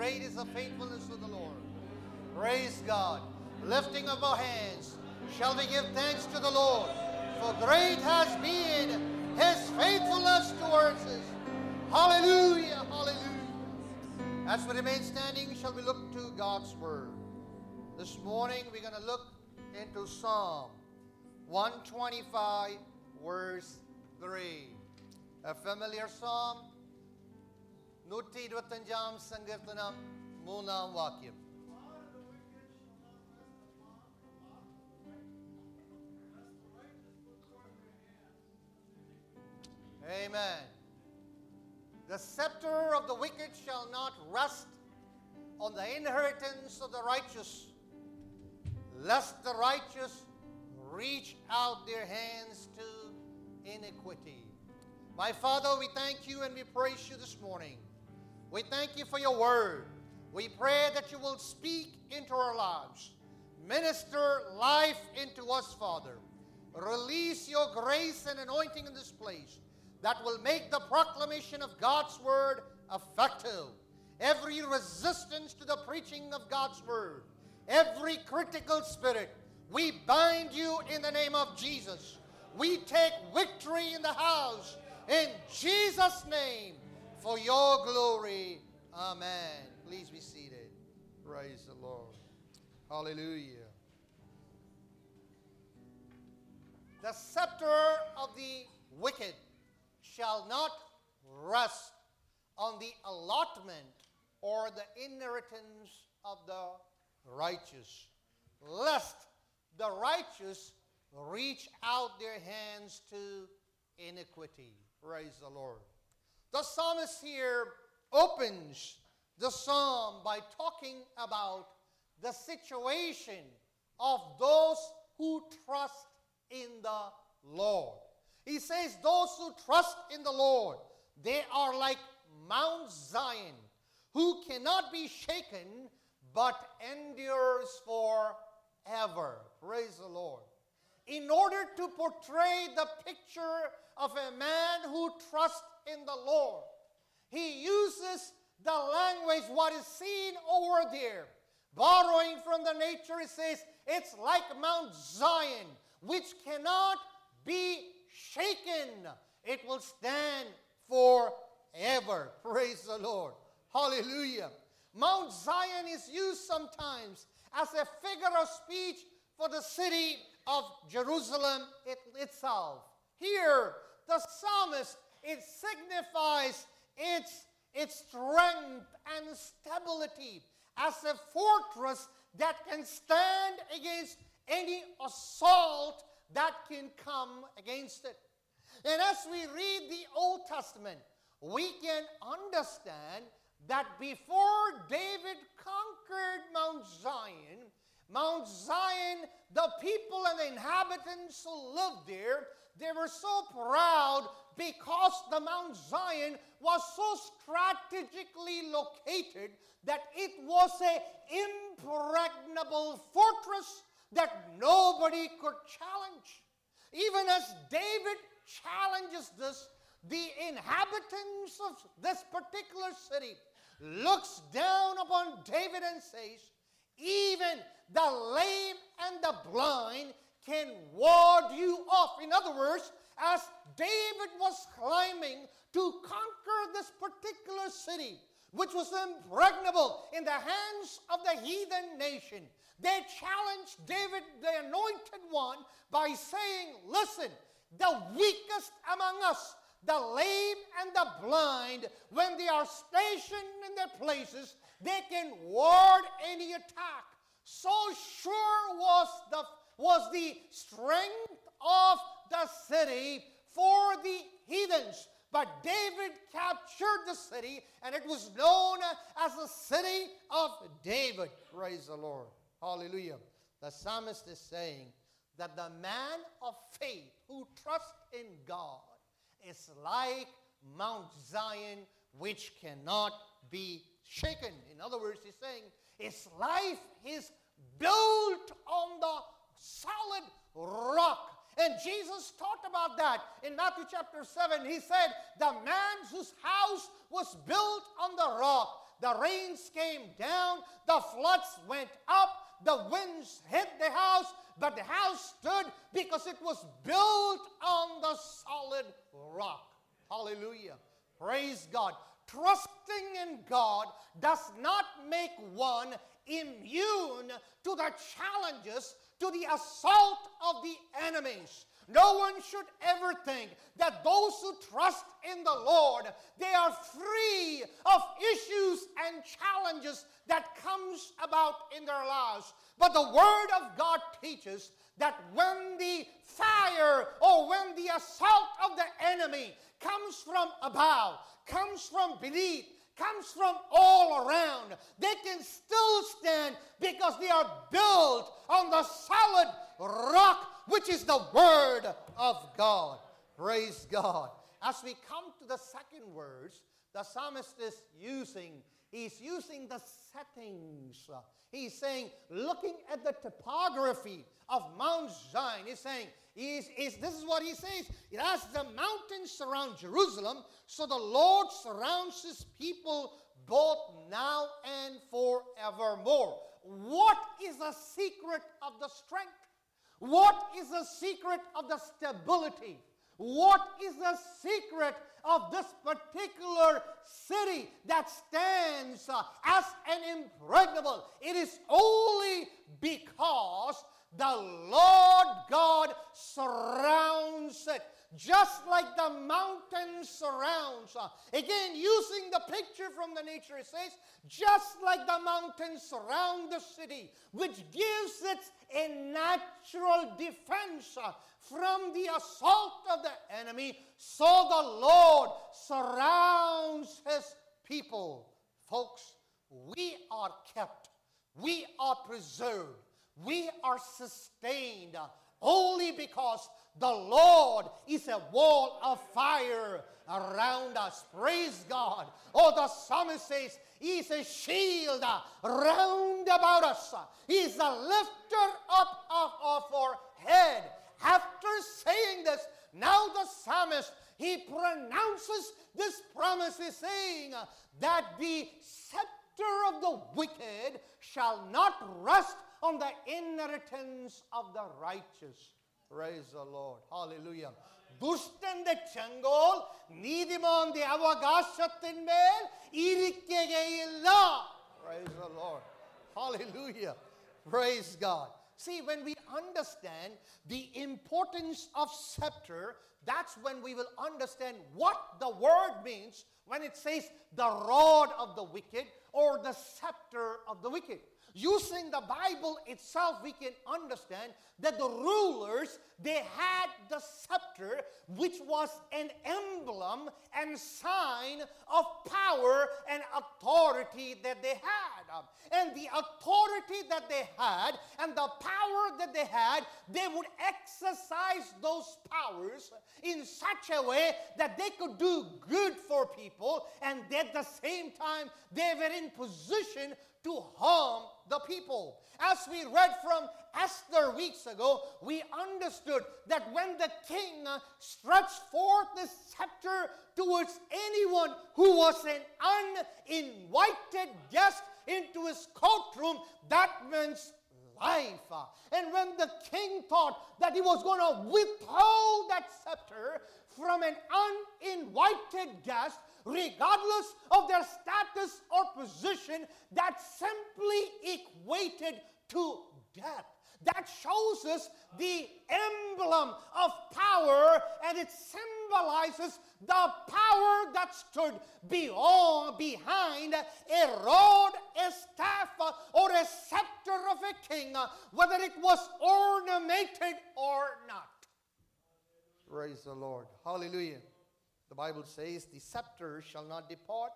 great is the faithfulness of the Lord. Praise God. Lifting of our hands, shall we give thanks to the Lord? For great has been his faithfulness towards us. Hallelujah, hallelujah. As we remain standing, shall we look to God's word? This morning we're going to look into Psalm 125, verse 3. A familiar psalm, നൂറ്റി ഇരുപത്തഞ്ചാം സങ്കീർത്തനം മൂന്നാം വാക്യം Amen. The scepter of the wicked shall not rest on the inheritance of the righteous, lest the righteous reach out their hands to iniquity. My Father, we thank you and we praise you this morning. We thank you for your word. We pray that you will speak into our lives, minister life into us, Father. Release your grace and anointing in this place that will make the proclamation of God's word effective. Every resistance to the preaching of God's word, every critical spirit, we bind you in the name of Jesus. We take victory in the house in Jesus' name for your glory. Amen. Please be seated. Praise the Lord. Hallelujah. The scepter of the wicked shall not rest on the allotment or the inheritance of the righteous, lest the righteous reach out their hands to iniquity. Praise the Lord. The psalmist here opens the psalm by talking about the situation of those who trust in the Lord. He says, Those who trust in the Lord, they are like Mount Zion, who cannot be shaken but endures forever. Praise the Lord. In order to portray the picture of a man who trusts in the Lord, he uses the language, what is seen over there. Borrowing from the nature, it says, it's like Mount Zion, which cannot be shaken. It will stand forever. Praise the Lord. Hallelujah. Mount Zion is used sometimes as a figure of speech for the city of Jerusalem it, itself. Here, the psalmist, it signifies its, its strength and stability as a fortress that can stand against any assault that can come against it. And as we read the Old Testament, we can understand that before David conquered Mount Zion, Mount Zion, the people and the inhabitants who lived there, they were so proud because the Mount Zion was so strategically located that it was a impregnable fortress that nobody could challenge. Even as David challenges this, the inhabitants of this particular city looks down upon David and says, even the lame and the blind can ward you off. In other words, as David was climbing to conquer this particular city, which was impregnable in the hands of the heathen nation, they challenged David, the anointed one, by saying, Listen, the weakest among us, the lame and the blind, when they are stationed in their places, they can ward any attack. So sure was the, was the strength of the city for the heathens. But David captured the city, and it was known as the city of David. Praise the Lord. Hallelujah. The psalmist is saying that the man of faith who trusts in God is like Mount Zion, which cannot be shaken. In other words, he's saying his life is built on the solid rock. And Jesus talked about that in Matthew chapter 7. He said, The man whose house was built on the rock, the rains came down, the floods went up, the winds hit the house, but the house stood because it was built on the solid rock. Hallelujah. Praise God. Trusting in God does not make one immune to the challenges, to the assault of the enemies. No one should ever think that those who trust in the Lord, they are free of issues and challenges that comes about in their lives. But the word of God teaches that when the fire or when the assault of the enemy comes from above, comes from beneath, comes from all around, they can still stand because they are built on the solid rock, which is the Word of God. Praise God. As we come to the second words, the psalmist is using, he's using the settings. He's saying, looking at the topography of Mount Zion, he's saying, he's, he's, this is what he says. As the mountains surround Jerusalem, so the Lord surrounds his people both now and forevermore. What is the secret of the strength? What is the secret of the stability? What is the secret of this particular city that stands uh, as an impregnable? It is only because the Lord God surrounds it just like the mountain surrounds. Uh, again, using the picture from the nature, it says, just like the mountains surround the city, which gives it a natural defense uh, from the assault of the enemy, so the Lord surrounds his people. Folks, we are kept, we are preserved, we are sustained only because the Lord is a wall of fire around us. Praise God. Oh, the psalmist says, He's a shield round about us. He's a lifter up of, our head. After saying this, now the psalmist he pronounces this promise, saying that the scepter of the wicked shall not rest on the inheritance of the righteous. Praise the Lord. Hallelujah. ദുഷ്ടന്റെ ചെങ്കോൽ നീതിമാന്റെ അവകാശത്തിന്മേൽ ഇരിക്കുകയില്ല Praise the Lord. Hallelujah. Praise God. See, when we understand the importance of scepter, that's when we will understand what the word means when it says the rod of the wicked or the scepter of the wicked. Using the Bible itself, we can understand that the rulers they had the scepter, which was an emblem and sign of power and authority that they had. And the authority that they had and the power that they had, they would exercise those powers in such a way that they could do good for people, and at the same time, they were in position to harm the people. As we read from Esther weeks ago, we understood that when the king stretched forth the scepter towards anyone who was an uninvited guest into his courtroom, that means life. And when the king thought that he was going to withhold that scepter from an uninvited guest, regardless of their status or position, that simply equated to death. That shows us the emblem of power and it symbolizes the power that stood beyond, behind a rod, a staff, or a scepter of a king, whether it was ornamented or not. Praise the Lord. Hallelujah. The Bible says, The scepter shall not depart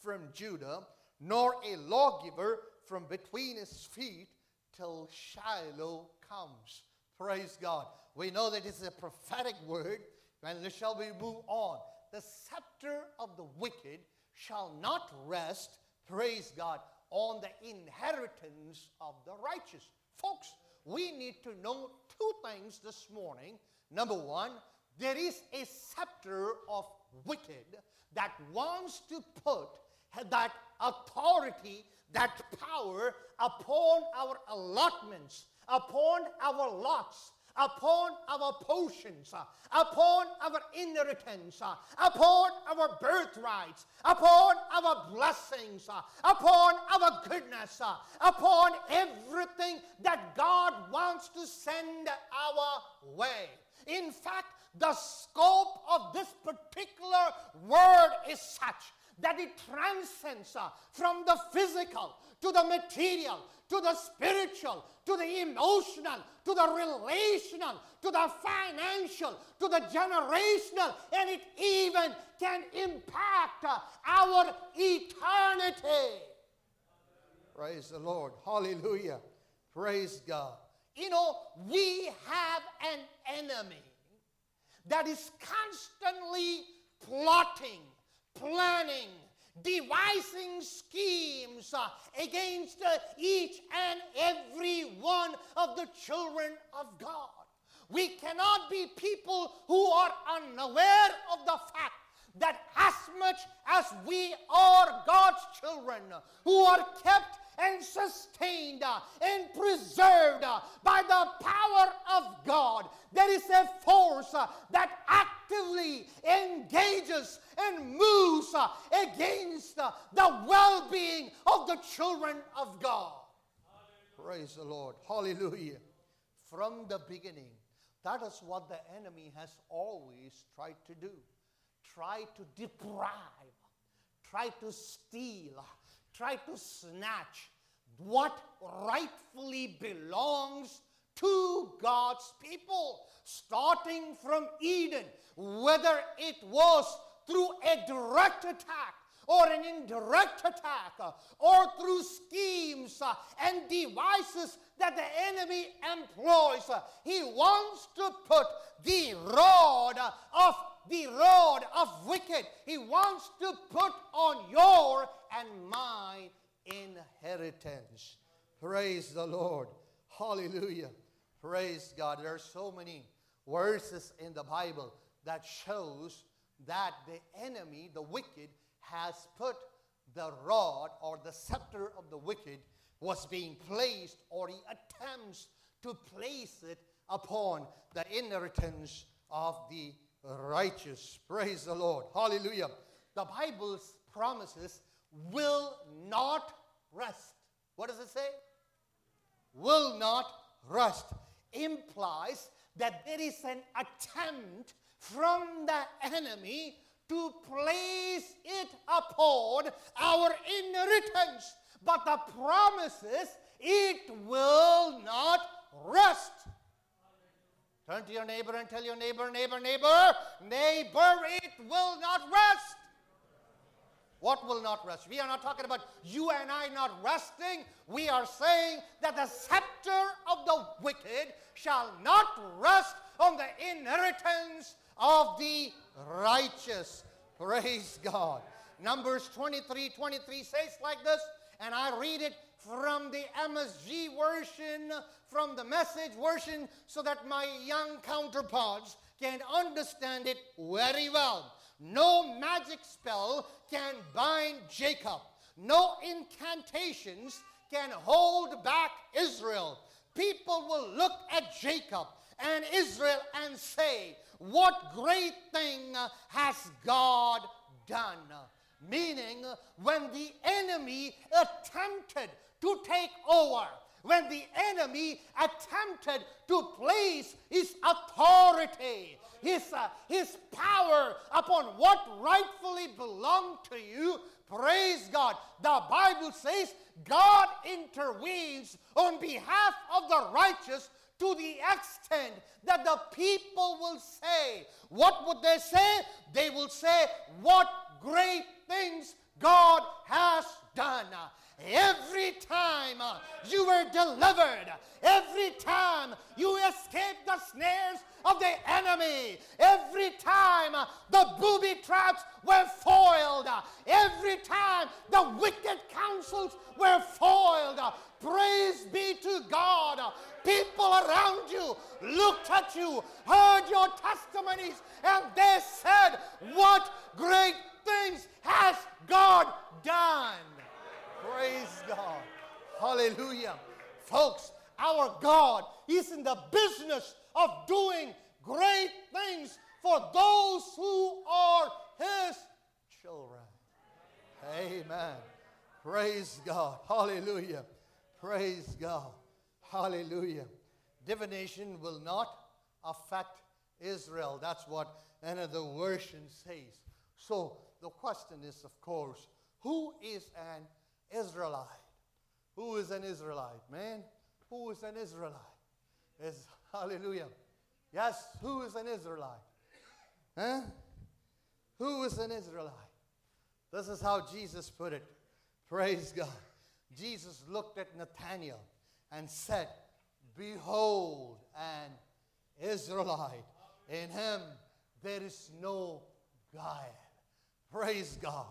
from Judah, nor a lawgiver from between his feet till Shiloh comes. Praise God. We know that it's a prophetic word, and shall we move on. The scepter of the wicked shall not rest, praise God, on the inheritance of the righteous. Folks, we need to know two things this morning. Number one, there is a scepter of wicked that wants to put that authority, that power upon our allotments, upon our lots, upon our potions, upon our inheritance, upon our birthrights, upon our blessings, upon our goodness, upon everything that God wants to send our way. In fact, the scope of this particular word is such that it transcends uh, from the physical to the material to the spiritual to the emotional to the relational to the financial to the generational and it even can impact uh, our eternity. Praise the lord. Hallelujah. Praise god. You know we have an enemy that is constantly plotting, planning, devising schemes uh, against uh, each and every one of the children of God. We cannot be people who are unaware of the fact that as much as we are God's children who are kept and sustained uh, and preserved uh, by the power of God. There is a force uh, that actively engages and moves against the well being of the children of God. Praise the Lord. Hallelujah. From the beginning, that is what the enemy has always tried to do try to deprive, try to steal, try to snatch what rightfully belongs to God's people, starting from Eden, whether it was through a direct attack or an indirect attack uh, or through schemes uh, and devices that the enemy employs. Uh, he wants to put the rod of the rod of wicked. He wants to put on your and my inheritance. Praise the Lord. Hallelujah. Praise God. There are so many verses in the Bible that shows that the enemy, the wicked, has put the rod or the scepter of the wicked was being placed or he attempts to place it upon the inheritance of the righteous. Praise the Lord. Hallelujah. The Bible's promises will not rest. What does it say? Will not rest implies that there is an attempt from the enemy to place it upon our inheritance. But the promise is it will not rest. Turn to your neighbor and tell your neighbor, neighbor, neighbor, neighbor, it will not rest. What will not rest? We are not talking about you and I not resting. We are saying that the scepter of the wicked shall not rest on the inheritance of the righteous. Praise God. Numbers 23 23 says like this, and I read it from the MSG version, from the message version, so that my young counterparts can understand it very well. No magic spell can bind Jacob. No incantations can hold back Israel. People will look at Jacob and Israel and say, What great thing has God done? Meaning, when the enemy attempted to take over, when the enemy attempted to place his authority, his, uh, his power upon what rightfully belonged to you, praise God. The Bible says God intervenes on behalf of the righteous to the extent that the people will say, What would they say? They will say, What great things God has done. Every time uh, you were delivered, every time you escaped the snares of the enemy, every time uh, the booby traps were foiled, uh, every time the wicked counsels were foiled, praise be to God. People around you looked at you, heard your testimonies, and they said, What great things has God done? Praise God. Hallelujah. Folks, our God is in the business of doing great things for those who are His children. Amen. Praise God. Hallelujah. Praise God. Hallelujah. Divination will not affect Israel. That's what another version says. So the question is, of course, who is an Israelite? Who is an Israelite? Man, who is an Israelite? Is hallelujah. Yes, who is an Israelite? Huh? Who is an Israelite? This is how Jesus put it. Praise God. Jesus looked at Nathanael and said, Behold, an Israelite. In him there is no guile. Praise God.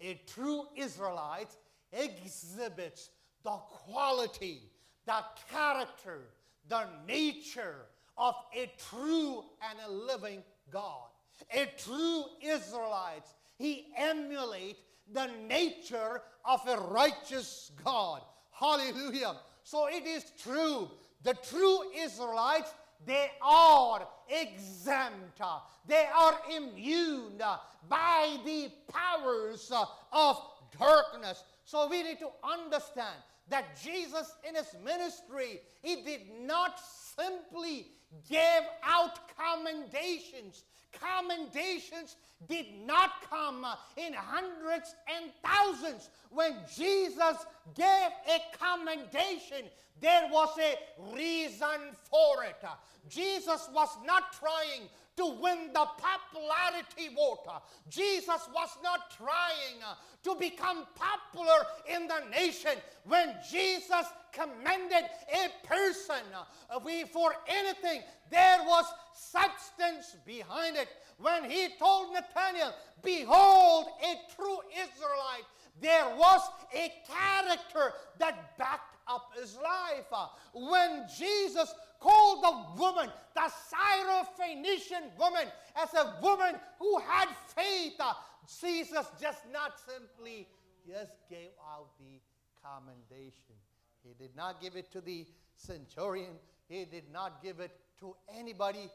A true Israelite exhibits the quality, the character, the nature of a true and a living God. A true Israelite, he emulates the nature of a righteous God. Hallelujah. So it is true. The true Israelites, they are exempt. They are immune by the powers of darkness. So we need to understand that Jesus in his ministry, he did not simply gave out commendations. Commendations did not come in hundreds and thousands. When Jesus gave a commendation, there was a reason for it. Jesus was not trying to win the popularity vote. Jesus was not trying to become popular in the nation. When Jesus commended a person uh, for anything, there was substance behind it. When he told Nathanael, Behold, a true Israelite, there was a character that backed up his life. Uh, when Jesus called the woman, the Syrophoenician woman, as a woman who had faith, uh, Jesus just not simply just gave out the commendation. He did not give it to the centurion. He did not give it to anybody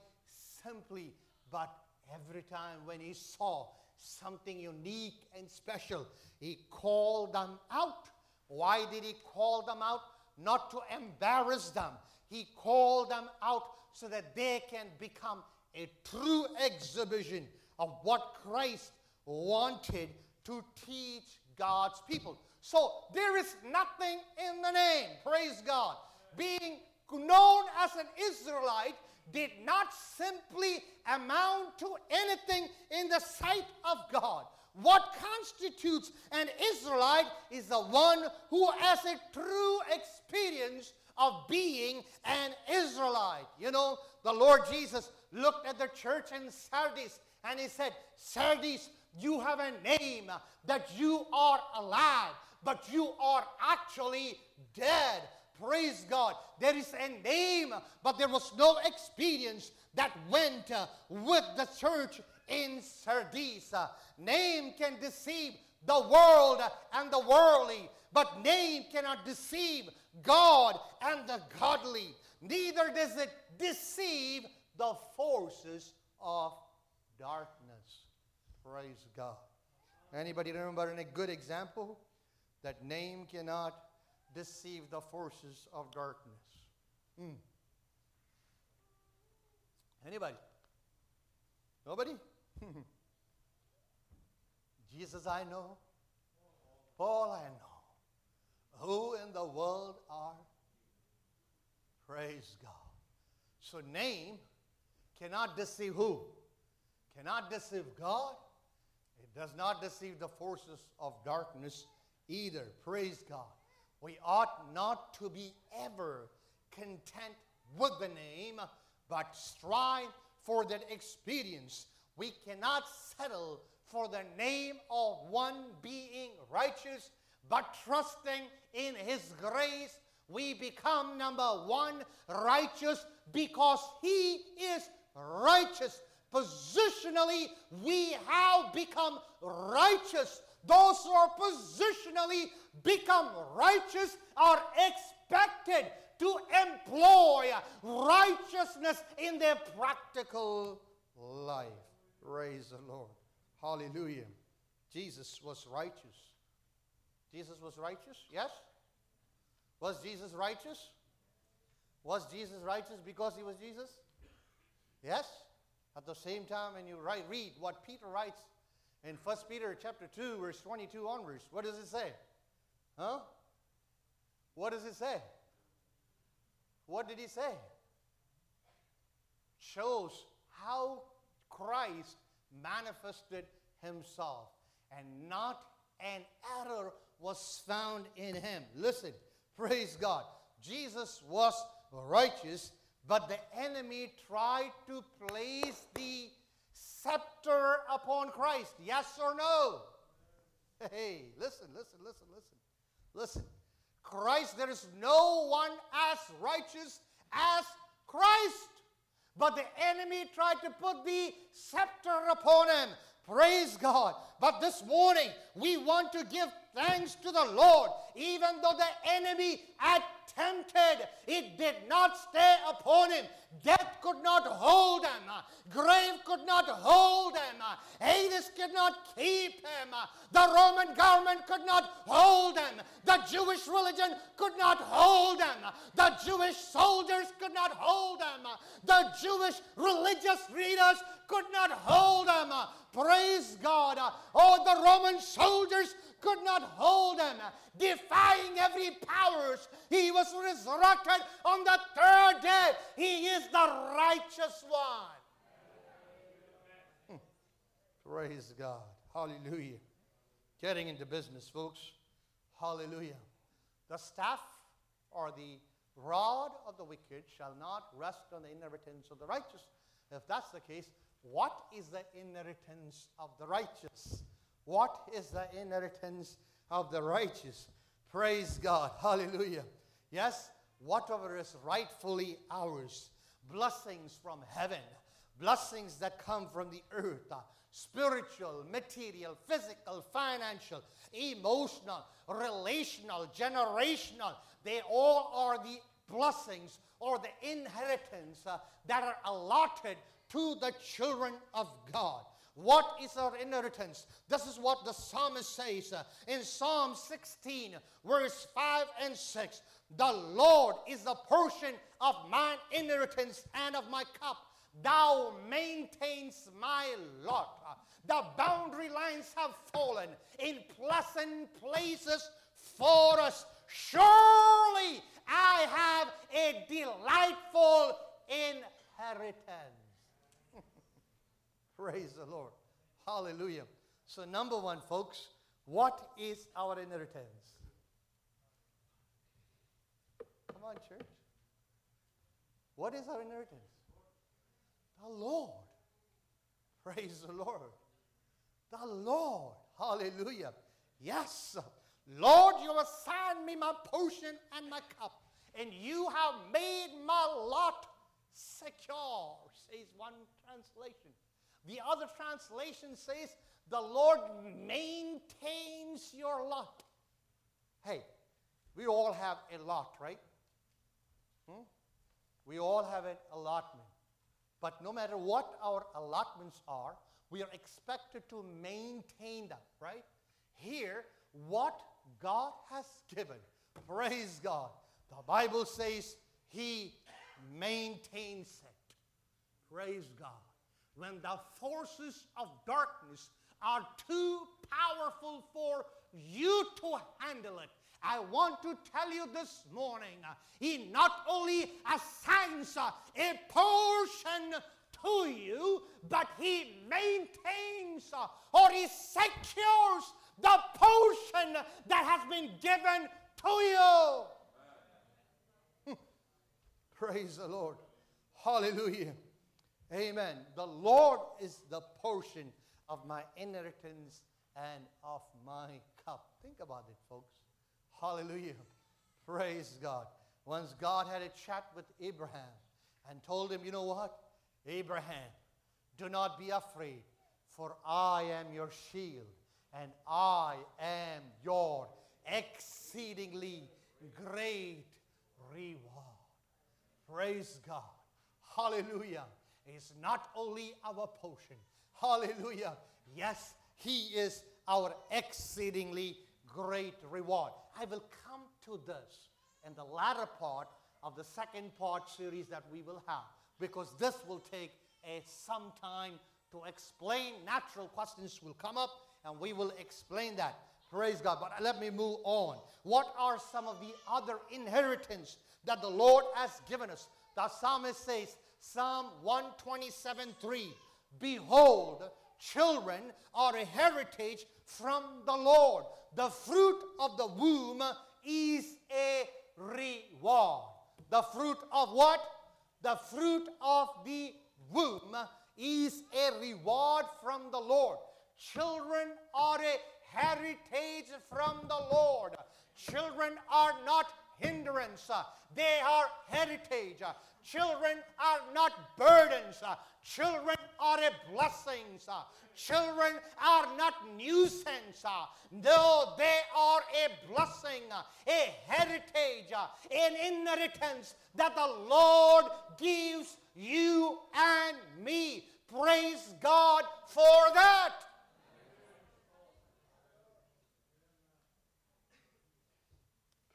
simply, but every time when he saw something unique and special, he called them out. Why did he call them out? Not to embarrass them. He called them out so that they can become a true exhibition of what Christ wanted to teach God's people. So there is nothing in the name, praise God. Being known as an Israelite did not simply amount to anything in the sight of God. What constitutes an Israelite is the one who has a true experience of being an Israelite. You know, the Lord Jesus looked at the church in Sardis and he said, Sardis, you have a name that you are alive, but you are actually dead. Praise God. There is a name, but there was no experience that went uh, with the church in Sardis. Name can deceive the world and the worldly, but name cannot deceive God and the godly. Neither does it deceive the forces of darkness. Praise God. Anybody remember any good example? That name cannot deceive the forces of darkness. Mm. Anybody? Nobody? Jesus I know. Paul I know. Who in the world are? Praise God. So name cannot deceive who? Cannot deceive God. Does not deceive the forces of darkness either. Praise God. We ought not to be ever content with the name, but strive for that experience. We cannot settle for the name of one being righteous, but trusting in His grace, we become number one righteous because He is righteous. Positionally, we have become righteous those who are positionally become righteous are expected to employ righteousness in their practical life. Praise the Lord. Hallelujah. Jesus was righteous. Jesus was righteous? Yes? Was Jesus righteous? Was Jesus righteous because he was Jesus? Yes? At the same time, when you write, read what Peter writes in 1 Peter chapter 2, verse 22 onwards, what does it say? Huh? What does it say? What did he say? Shows how Christ manifested himself and not an error was found in him. Listen, praise God. Jesus was righteous, but the enemy tried to place the scepter upon Christ. Yes or no? Hey, listen, listen, listen, listen. Listen. Christ, there is no one as righteous as Christ. But the enemy tried to put the scepter upon him. Praise God. But this morning, we want to give thanks to the Lord, even though the enemy attempted, it did not stay upon him. Death could not hold him, grave could not hold him, Hades could not keep him, the Roman government could not hold him, the Jewish religion could not hold him, the Jewish soldiers could not hold him, the Jewish religious leaders could not hold him. Praise God. Oh, the Roman soldiers could not hold him, defying every powers. He was resurrected on the third day. He is the righteous one. Hmm. Praise God. Hallelujah. Getting into business, folks. Hallelujah. The staff or the rod of the wicked shall not rest on the inheritance of the righteous. If that's the case, what is the inheritance of the righteous? What is the inheritance of the righteous? Praise God. Hallelujah. Yes, whatever is rightfully ours, blessings from heaven, blessings that come from the earth, uh, spiritual, material, physical, financial, emotional, relational, generational, they all are the blessings or the inheritance uh, that are allotted to the children of God. What is our inheritance? This is what the psalmist says uh, in Psalm 16, verse 5 and 6. The Lord is the portion of mine inheritance and of my cup. Thou maintains my lot. The boundary lines have fallen in pleasant places for us. Surely I have a delightful inheritance. Praise the Lord. Hallelujah. So, number one, folks, what is our inheritance? Come on, church. What is our inheritance? The Lord. Praise the Lord. The Lord. Hallelujah. Yes. Lord, you have assigned me my portion and my cup, and you have made my lot secure, says one translation. The other translation says, The Lord maintains your lot. Hey, we all have a lot, right? Hmm? We all have an allotment. But no matter what our allotments are, we are expected to maintain them, right? Here, what God has given, praise God. The Bible says He maintains it. Praise God when the forces of darkness are too powerful for you to handle it. I want to tell you this morning, uh, He not only assigns uh, a portion to you, but He maintains uh, or He secures the portion that has been given to you. Praise the Lord. Hallelujah. Amen. The Lord is the portion of my inheritance and of my cup. Think about it, folks. Hallelujah. Praise God. Once God had a chat with Abraham and told him, You know what? Abraham, do not be afraid, for I am your shield and I am your exceedingly great reward. Praise God. Hallelujah. It's not only our portion. Hallelujah. Yes, He is our exceedingly great reward. I will come to this in the latter part of the second part series that we will have because this will take a some time to explain. Natural questions will come up and we will explain that. Praise God. But let me move on. What are some of the other inheritance that the Lord has given us? The psalmist says, Psalm 127 3 Behold, children are a heritage from the Lord. The fruit of the womb is a reward. The fruit of what? The fruit of the womb is a reward from the Lord. Children are a heritage from the Lord. Children are not hindrance, uh, they are heritage. Uh, children are not burdens. Uh, children are a blessings. Children are not nuisance. Though they are a blessing, a heritage, an inheritance that the Lord gives you and me. Praise God for that.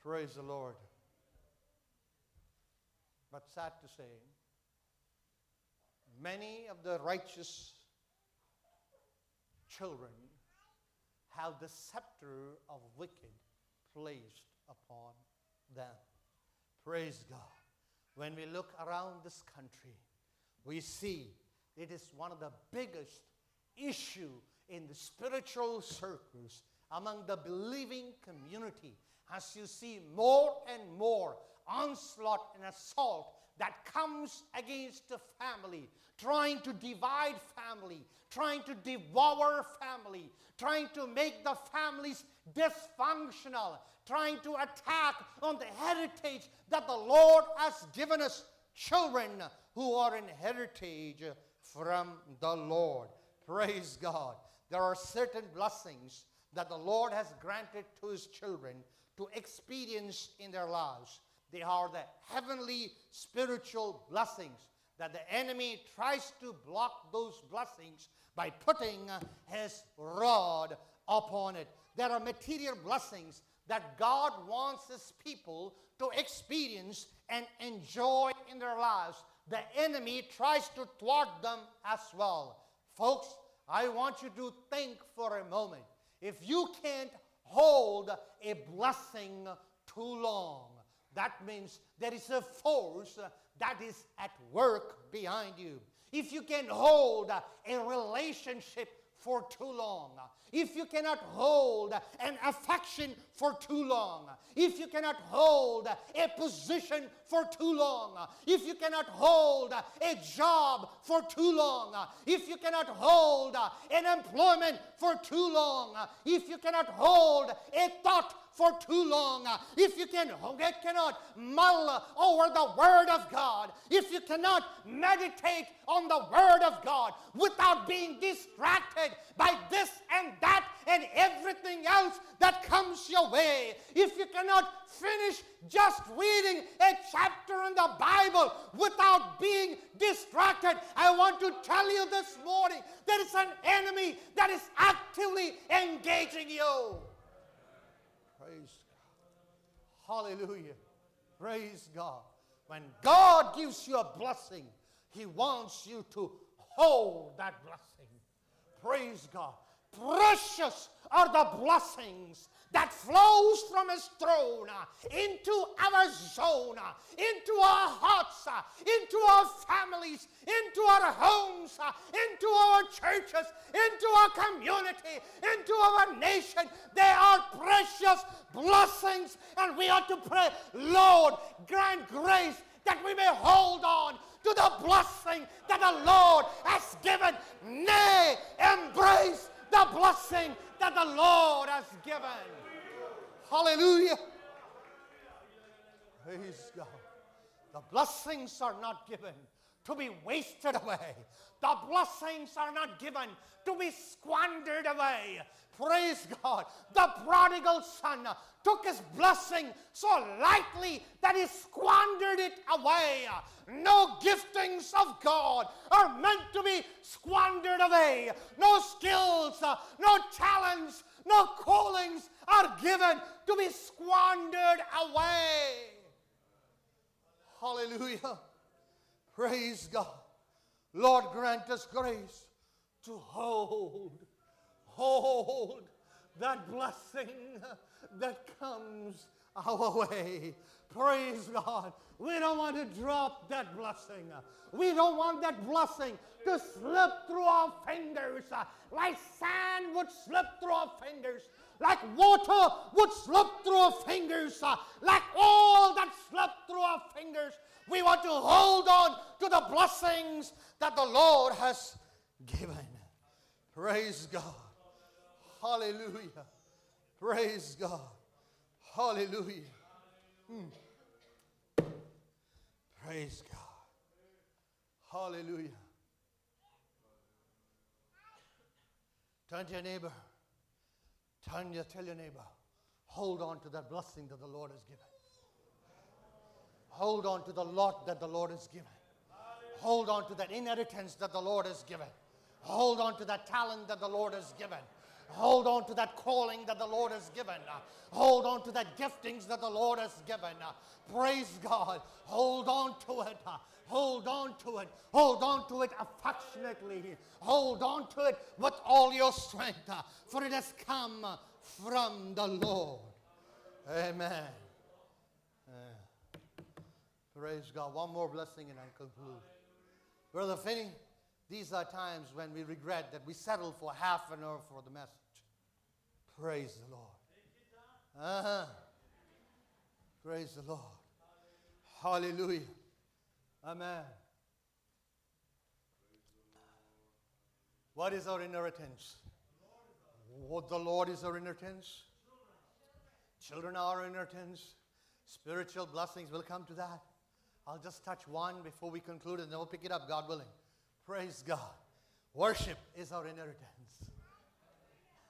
Praise the Lord. But sad to say, many of the righteous children have the scepter of wicked placed upon them. Praise God. When we look around this country, we see it is one of the biggest issue in the spiritual circles among the believing community as you see more and more onslaught and assault that comes against the family, trying to divide family, trying to devour family, trying to make the families dysfunctional, trying to attack on the heritage that the Lord has given us, children who are in heritage from the Lord. Praise God. There are certain blessings that the Lord has granted to his children to experience in their lives. They are the heavenly spiritual blessings that the enemy tries to block those blessings by putting his rod upon it. There are material blessings that God wants his people to experience and enjoy in their lives. The enemy tries to thwart them as well. Folks, I want you to think for a moment. If you can't hold a blessing too long. That means there is a force that is at work behind you. If you can hold a relationship for too long, if you cannot hold an affection for too long, if you cannot hold a position for too long, if you cannot hold a job for too long, if you cannot hold an employment for too long, if you cannot hold a thought for too long, if you can, cannot mull over the Word of God, if you cannot meditate on the Word of God without being distracted by this and that and everything else that comes your way, if you cannot finish just reading a chapter in the Bible without being distracted, I want to tell you this morning there is an enemy that is actively engaging you. Praise God. Hallelujah. Praise God. When God gives you a blessing, He wants you to hold that blessing. Praise God. Precious are the blessings that flows from his throne uh, into our zone, uh, into our hearts, uh, into our families, into our homes, into our churches, into our community, into our nation. They are precious blessings, and we ought to pray, Lord, grant grace that we may hold on to the blessing that the Lord has given. Nay, embrace the blessing that the Lord has given. Hallelujah. Praise God. The blessings are not given to be wasted away. The blessings are not given to be squandered away. Praise God. The prodigal son took his blessing so lightly that he squandered it away. No giftings of God are meant to be squandered away. No skills, no talents, no callings are given to be squandered away. Hallelujah. Praise God. Lord, grant us grace to hold, hold that blessing that comes our way. Praise God. We don't want to drop that blessing. We don't want that blessing to slip through our fingers like sand would slip through our fingers, like water would slip through our fingers, like all that slipped through our fingers. We want to hold on to the blessings that the Lord has given. Praise God. Hallelujah. Praise God. Hallelujah. Hmm. Praise God. Hallelujah. Turn to your neighbor. Turn your, tell your neighbor, hold on to that blessing that the Lord has given. Hold on to the lot that the Lord has given. Hold on to that inheritance that the Lord has given. Hold on to that talent that the Lord has given. Hold on to that calling that the Lord has given. Hold on to that giftings that the Lord has given. Praise God. Hold on to it. Hold on to it. Hold on to it affectionately. Hold on to it with all your strength, for it has come from the Lord. Amen. Praise God. One more blessing and I conclude. Brother Finney, these are times when we regret that we settled for half an hour for the message. Praise the Lord. Uh-huh. Praise the Lord. Hallelujah. Amen. What is our inheritance? What the Lord is our inheritance. Children are our inheritance. Spiritual blessings will come to that. I'll just touch one before we conclude and then we'll pick it up, God willing. Praise God. Worship is our inheritance.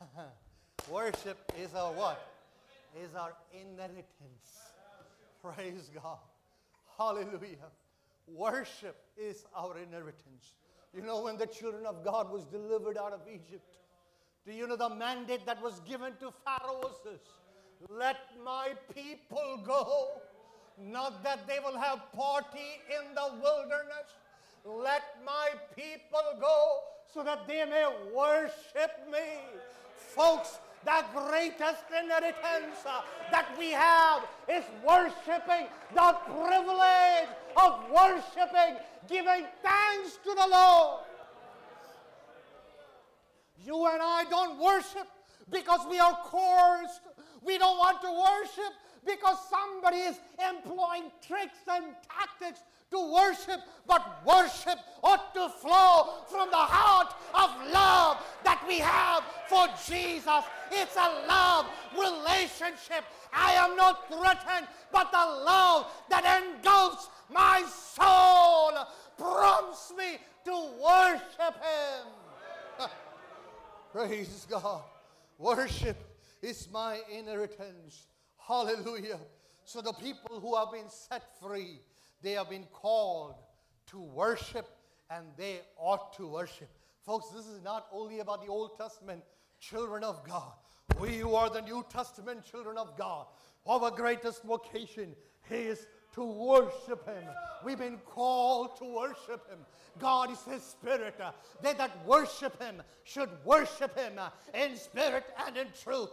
Worship is our what? Is our inheritance. Praise God. Hallelujah. Worship is our inheritance. You know, when the children of God was delivered out of Egypt, do you know the mandate that was given to Pharaoh was this? Let my people go. Not that they will have party in the wilderness. Let my people go so that they may worship me. Folks, the greatest inheritance uh, that we have is worshiping, the privilege of worshiping, giving thanks to the Lord. You and I don't worship because we are coerced. We don't want to worship because somebody is employing tricks and tactics to worship, but worship ought to flow from the heart of love that we have for Jesus. It's a love relationship. I am not threatened, but the love that engulfs my soul prompts me to worship Him. Praise God. Worship is my inheritance. Hallelujah. So the people who have been set free, they have been called to worship and they ought to worship. Folks, this is not only about the Old Testament children of God. We who are the New Testament children of God, our greatest vocation is to worship Him. We've been called to worship Him. God is His Spirit. They that worship Him should worship Him in spirit and in truth.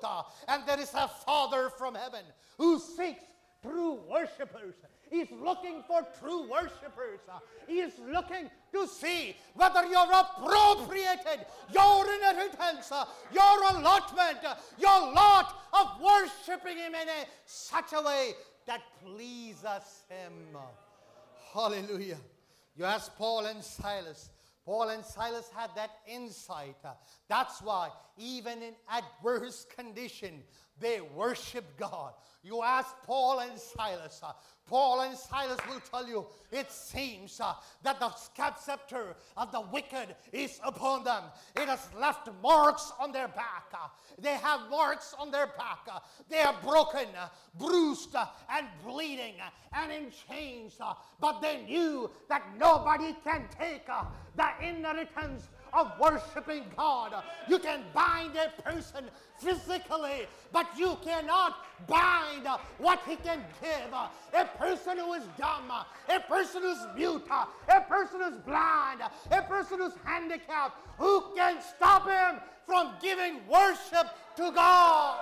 And there is a Father from heaven who seeks true worshipers. He's looking for true worshipers. He is looking to see whether you're appropriated your inheritance, your allotment, your lot of worshiping Him in a, such a way that pleases Him. Hallelujah. You ask Paul and Silas. Paul and Silas had that insight. That's why, even in adverse condition, they worship God. You ask Paul and Silas. uh, Paul and Silas will tell you it seems uh, that the scepter of the wicked is upon them. It has left marks on their back. uh, They have marks on their back. uh, They are broken, uh, bruised, uh, and bleeding, and in chains. But they knew that nobody can take the inheritance of worshiping God. You can bind a person physically, but you cannot bind what he can give. A person who is dumb, a person who's mute, a person who's blind, a person who's handicapped, who can stop him from giving worship to God?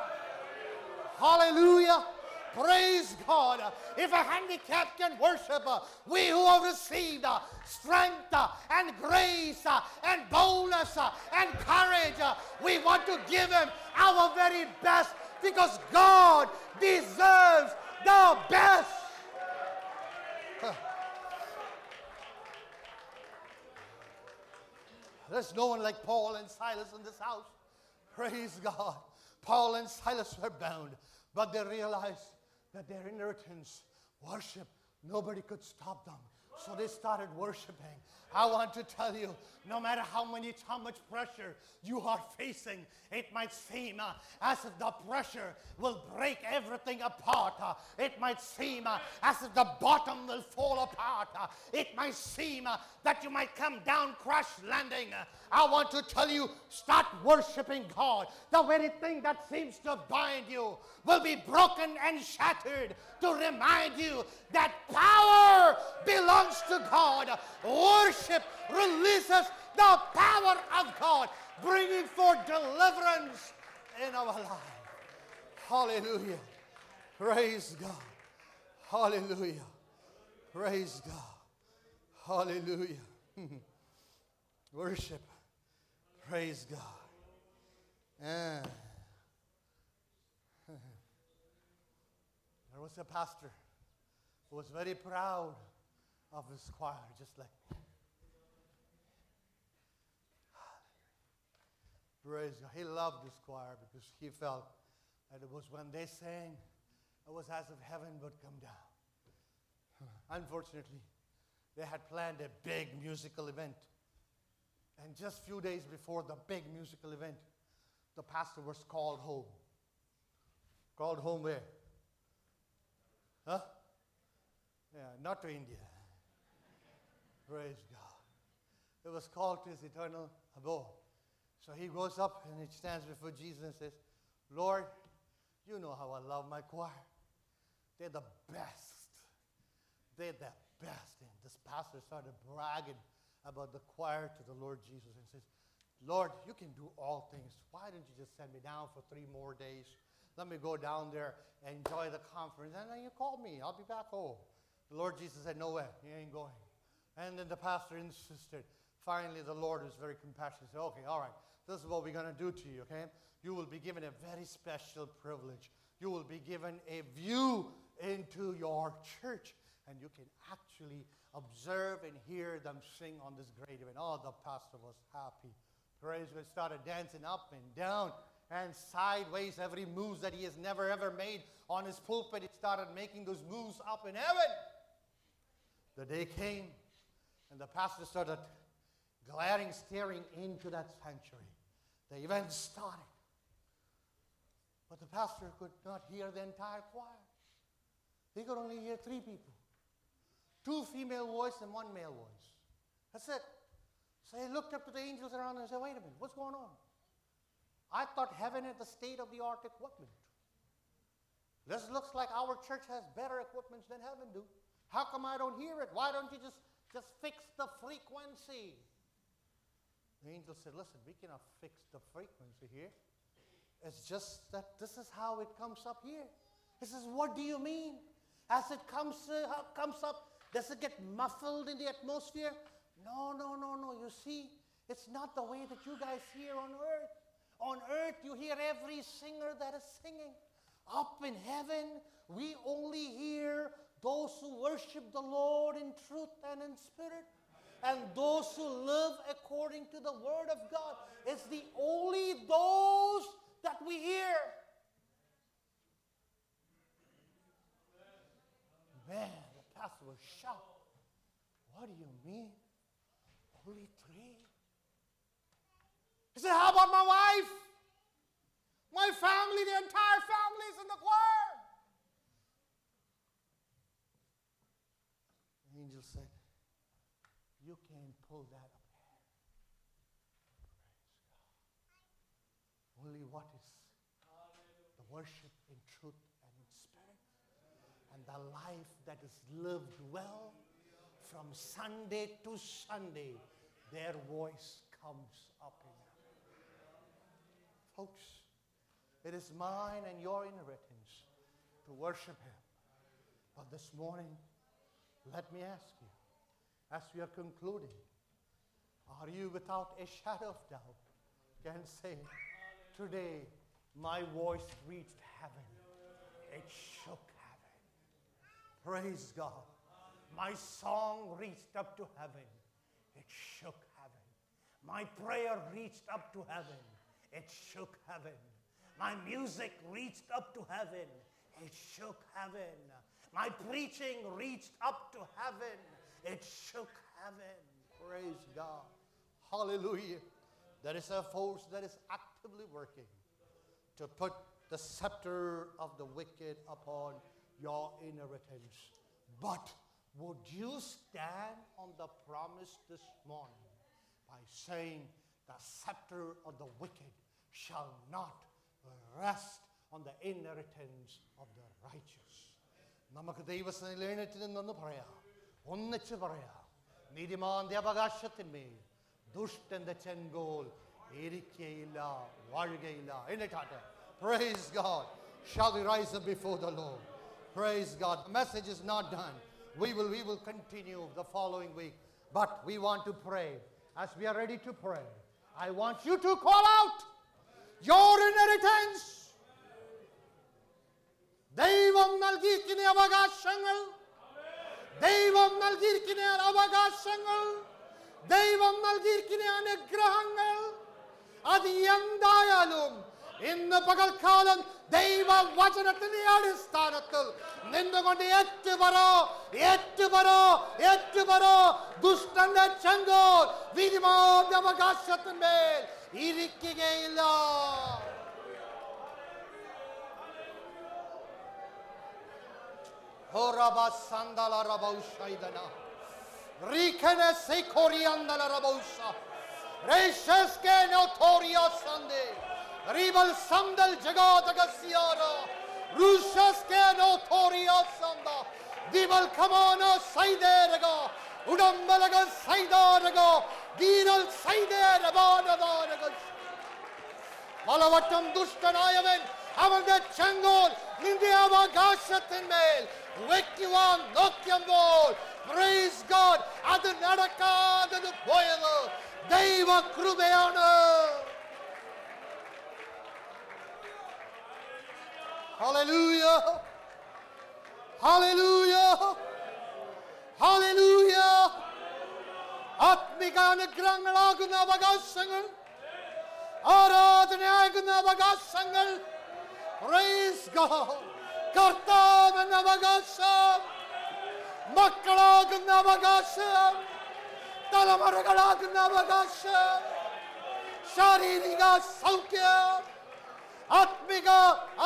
Hallelujah. Praise God. If a handicapped can worship, we who have received strength and grace and boldness and courage, we want to give Him our very best because God deserves the best. There's no one like Paul and Silas in this house. Praise God. Paul and Silas were bound, but they realized that their inheritance, worship, nobody could stop them. So they started worshiping. I want to tell you, no matter how many, how much pressure you are facing, it might seem uh, as if the pressure will break everything apart. Uh, it might seem uh, as if the bottom will fall apart. Uh, it might seem uh, that you might come down crash landing. Uh, I want to tell you, start worshiping God. The very thing that seems to bind you will be broken and shattered to remind you that power belongs to God. Worship releases the power of God, bringing forth deliverance in our life. Hallelujah. Praise God. Hallelujah. Praise God. Hallelujah. Worship. Praise God. Ah. There was a pastor who was very proud of his choir, just like. Praise God. He loved this choir because he felt that it was when they sang, it was as if heaven would come down. Unfortunately, they had planned a big musical event. And just few days before the big musical event, the pastor was called home. Called home where? Huh? Yeah, not to India. Praise God. It was called to his eternal abode. So he goes up and he stands before Jesus and says, Lord, you know how I love my choir. They're the best. They're the best. And this pastor started bragging about the choir to the Lord Jesus and says, Lord, you can do all things. Why don't you just send me down for three more days? Let me go down there and enjoy the conference. And then you call me. I'll be back home. The Lord Jesus said, No way. You ain't going. And then the pastor insisted. Finally, the Lord was very compassionate. He said, Okay, all right. This is what we're going to do to you, okay? You will be given a very special privilege. You will be given a view into your church. And you can actually observe and hear them sing on this great event. Oh, the pastor was happy. Praise God. Started dancing up and down and sideways. Every move that he has never ever made on his pulpit, he started making those moves up in heaven. The day came, and the pastor started glaring, staring into that sanctuary. The event started. But the pastor could not hear the entire choir. He could only hear three people two female voices and one male voice. That's it. So he looked up to the angels around and said, Wait a minute, what's going on? I thought heaven had the state of the art equipment. This looks like our church has better equipment than heaven do. How come I don't hear it? Why don't you just, just fix the frequency? The angel said, Listen, we cannot fix the frequency here. It's just that this is how it comes up here. He says, What do you mean? As it comes, uh, comes up, does it get muffled in the atmosphere? No, no, no, no. You see, it's not the way that you guys hear on earth. On earth, you hear every singer that is singing. Up in heaven, we only hear those who worship the Lord in truth and in spirit, and those who live according to the word of God. It's the only those that we hear. Man, the pastor was shocked. What do you mean? Only three? He said, How about my wife? My family, the entire family is in the choir. Angel said, You can't pull that up here. Praise God. Only what is the worship in truth and in spirit, and the life that is lived well from Sunday to Sunday, their voice comes up in heaven. Folks, it is mine and your inheritance to worship Him. But this morning, let me ask you, as we are concluding, are you without a shadow of doubt can say, Today my voice reached heaven, it shook heaven. Praise God. My song reached up to heaven, it shook heaven. My prayer reached up to heaven, it shook heaven. My music reached up to heaven, it shook heaven. My preaching reached up to heaven, it shook heaven. Praise God. Hallelujah. There is a force that is actively working to put the scepter of the wicked upon your inheritance. But would you stand on the promise this morning by saying, The scepter of the wicked shall not rest on the inheritance of the righteous? നമുക്ക് ദൈവസനയിൽ എഴുന്നേറ്റ് നിന്നൊന്ന് പറയാം ഒന്നിച്ച് പറയാം നീതിമാന്റെ അവകാശത്തിന്മേൽ ദുഷ്ടന്റെ ചെങ്കോൽ ഇരിക്കയില്ല വാഴുകയില്ല എഴുന്നേറ്റാട്ടെ Praise God. Shall we rise up before the Lord? Praise God. The message is not done. We will, we will continue the following week. But we want to pray. As we are ready to pray, I want you to call out your inheritance. ദൈവം നൽകിയിരിക്കുന്ന അവകാശങ്ങൾ. ദൈവം നൽകിയിരിക്കുന്ന അവകാശങ്ങൾ. ദൈവം നൽകിയിരിക്കുന്ന അനുഗ്രഹങ്ങൾ. അത് എന്തായാലും ഇന്ന് പകൽക്കാലം ദൈവ വചനത്തിന്റെ അടിസ്ഥാനത്തിൽ നിന്നുകൊണ്ട് ഏറ്റുപറോ ഏറ്റുപറോ ഏറ്റുപറോ. ദുഷ്ടന്റെ ചെങ്കോൽ വിധിമാന്റെ അവകാശത്തിന്മേൽ ഇരിക്കുകയില്ല. Horaba sandala rabauşaydana. Rikene sekoriandala rabauşa. Reşeske notoria sande. Ribal sandal jagadaga siyara. Ruşeske notoria sanda. Dibal kamana sayderega. Udambalaga saydarega. Dinal sayder abanadaraga. Malavattam duştanayavent. ദുഷ്ടനായവൻ അവന്റെ ചെങ്കോൽ നിന്റെ അവകാശത്തിന്മേൽ വയ്ക്കുവാൻ നോക്കുമ്പോൾ പ്രൈസ് ഗോഡ് അത് നടക്കാതെ പോയത് ദൈവ കൃപയാണ് Hallelujah. Hallelujah. Hallelujah. ആത്മിക അനുഗ്രഹങ്ങളാകുന്ന അവകാശങ്ങൾ ആരാധനയാകുന്ന അവകാശങ്ങൾ Praise God. കർത്താവെന്ന അവകാശം മക്കളാകുന്ന അവകാശം തലമുറകളാകുന്ന അവകാശം ശാരീരിക സൗഖ്യം ആത്മിക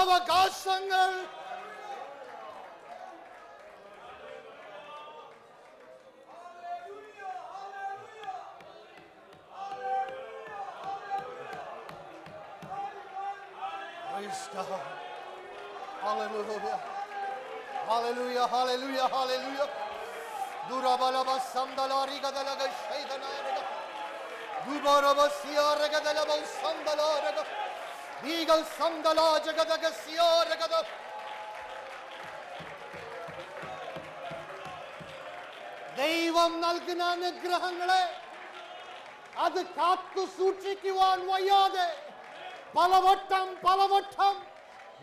അവകാശങ്ങൾ Hallelujah. Hallelujah, hallelujah, hallelujah. Durabalaba sandalari gadalaga shaidanaraga. Dubaraba siyaraga dalaba sandalaraga. Eagle sandala jagadaga siyaraga. ദൈവം നൽകുന്ന അനുഗ്രഹങ്ങളെ അത് കാത്തു സൂക്ഷിക്കുവാൻ വയ്യാതെ പലവട്ടം പലവട്ടം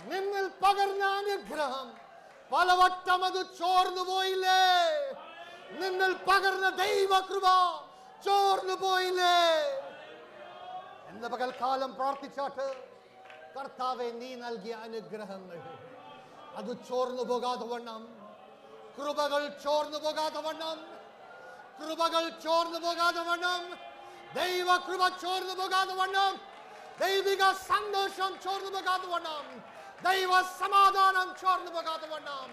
നിന്നിൽ പകർന്ന അനുഗ്രഹം. പലവട്ടം അത് ചോർന്നു പോയില്ലേ? നിന്നിൽ പകർന്ന ദൈവകൃപ ചോർന്നു പോയില്ലേ? എന്ന പകൽക്കാലം പ്രാർത്ഥിച്ചാട്ട് കർത്താവെ നീ നൽകിയ അനുഗ്രഹങ്ങൾ അത് ചോർന്നു പോകാതെ വണ്ണം. കൃപകൾ ചോർന്നു പോകാതെ വണ്ണം. കൃപകൾ ചോർന്നു പോകാതെ വണ്ണം. ദൈവ കൃപ ചോർന്നു പോകാതെ വണ്ണം. ദൈവിക സന്തോഷം ചോർന്നു പോകാതെ വണ്ണം. ദൈവ സമാധാനം ചോർന്നു പോകാതെ വണ്ണം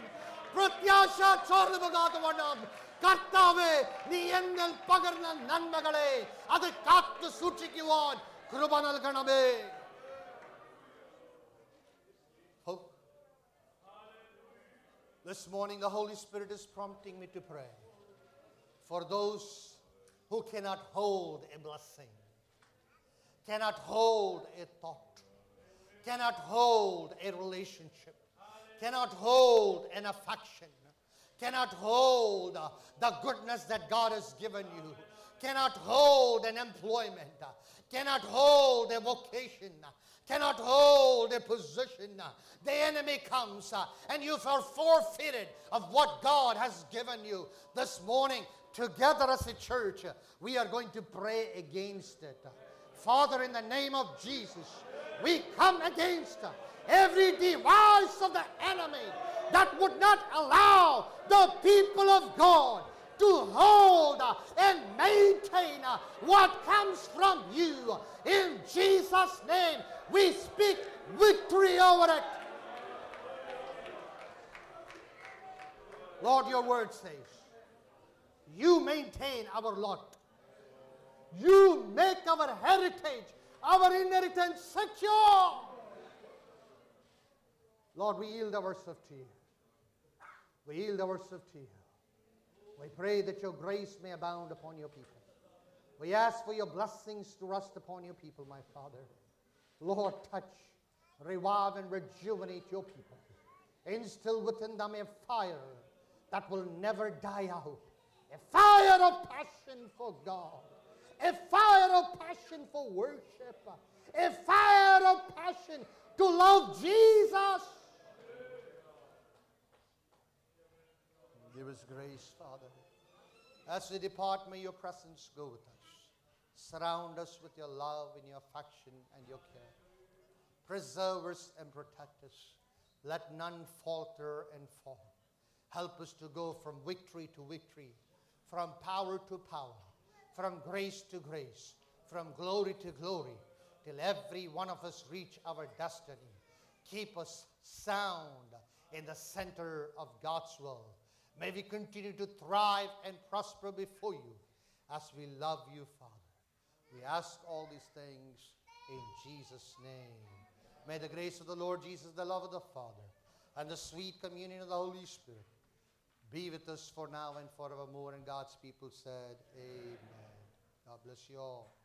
പ്രത്യാശ ചോർന്നു പോകാതെ വണ്ണം കർത്താവെ നീ എന്നിൽ പകർന്ന നന്മകളെ അത് കാത്തു സൂക്ഷിക്കുവാൻ കൃപ നൽകണമേ Oh. This morning, the Holy Spirit is prompting me to pray for those who cannot hold a blessing, cannot hold a thought, cannot hold a relationship, cannot hold an affection, cannot hold the goodness that God has given you, cannot hold an employment, cannot hold a vocation, cannot hold a position. The enemy comes and you are forfeited of what God has given you. This morning, together as a church, we are going to pray against it. Father, in the name of Jesus, we come against every device of the enemy that would not allow the people of God to hold and maintain what comes from you. In Jesus' name, we speak victory over it. Lord, your word says, you maintain our lot. You make our heritage, our inheritance secure. Lord, we yield ourselves to you. We yield ourselves to you. We pray that your grace may abound upon your people. We ask for your blessings to rest upon your people, my Father. Lord, touch, revive, and rejuvenate your people. Instill within them a fire that will never die out. A fire of passion for God. A fire of passion for worship. A fire of passion to love Jesus. Give us grace, Father. As we depart, may your presence go with us. Surround us with your love and your affection and your care. Preserve us and protect us. Let none falter and fall. Help us to go from victory to victory, from power to power, from grace to grace, from glory to glory, till every one of us reach our destiny. Keep us sound in the center of God's will. May we continue to thrive and prosper before you as we love you, Father. We ask all these things in Jesus' name. May the grace of the Lord Jesus, the love of the Father, and the sweet communion of the Holy Spirit be with us for now and forevermore. And God's people said, Amen. God bless you all.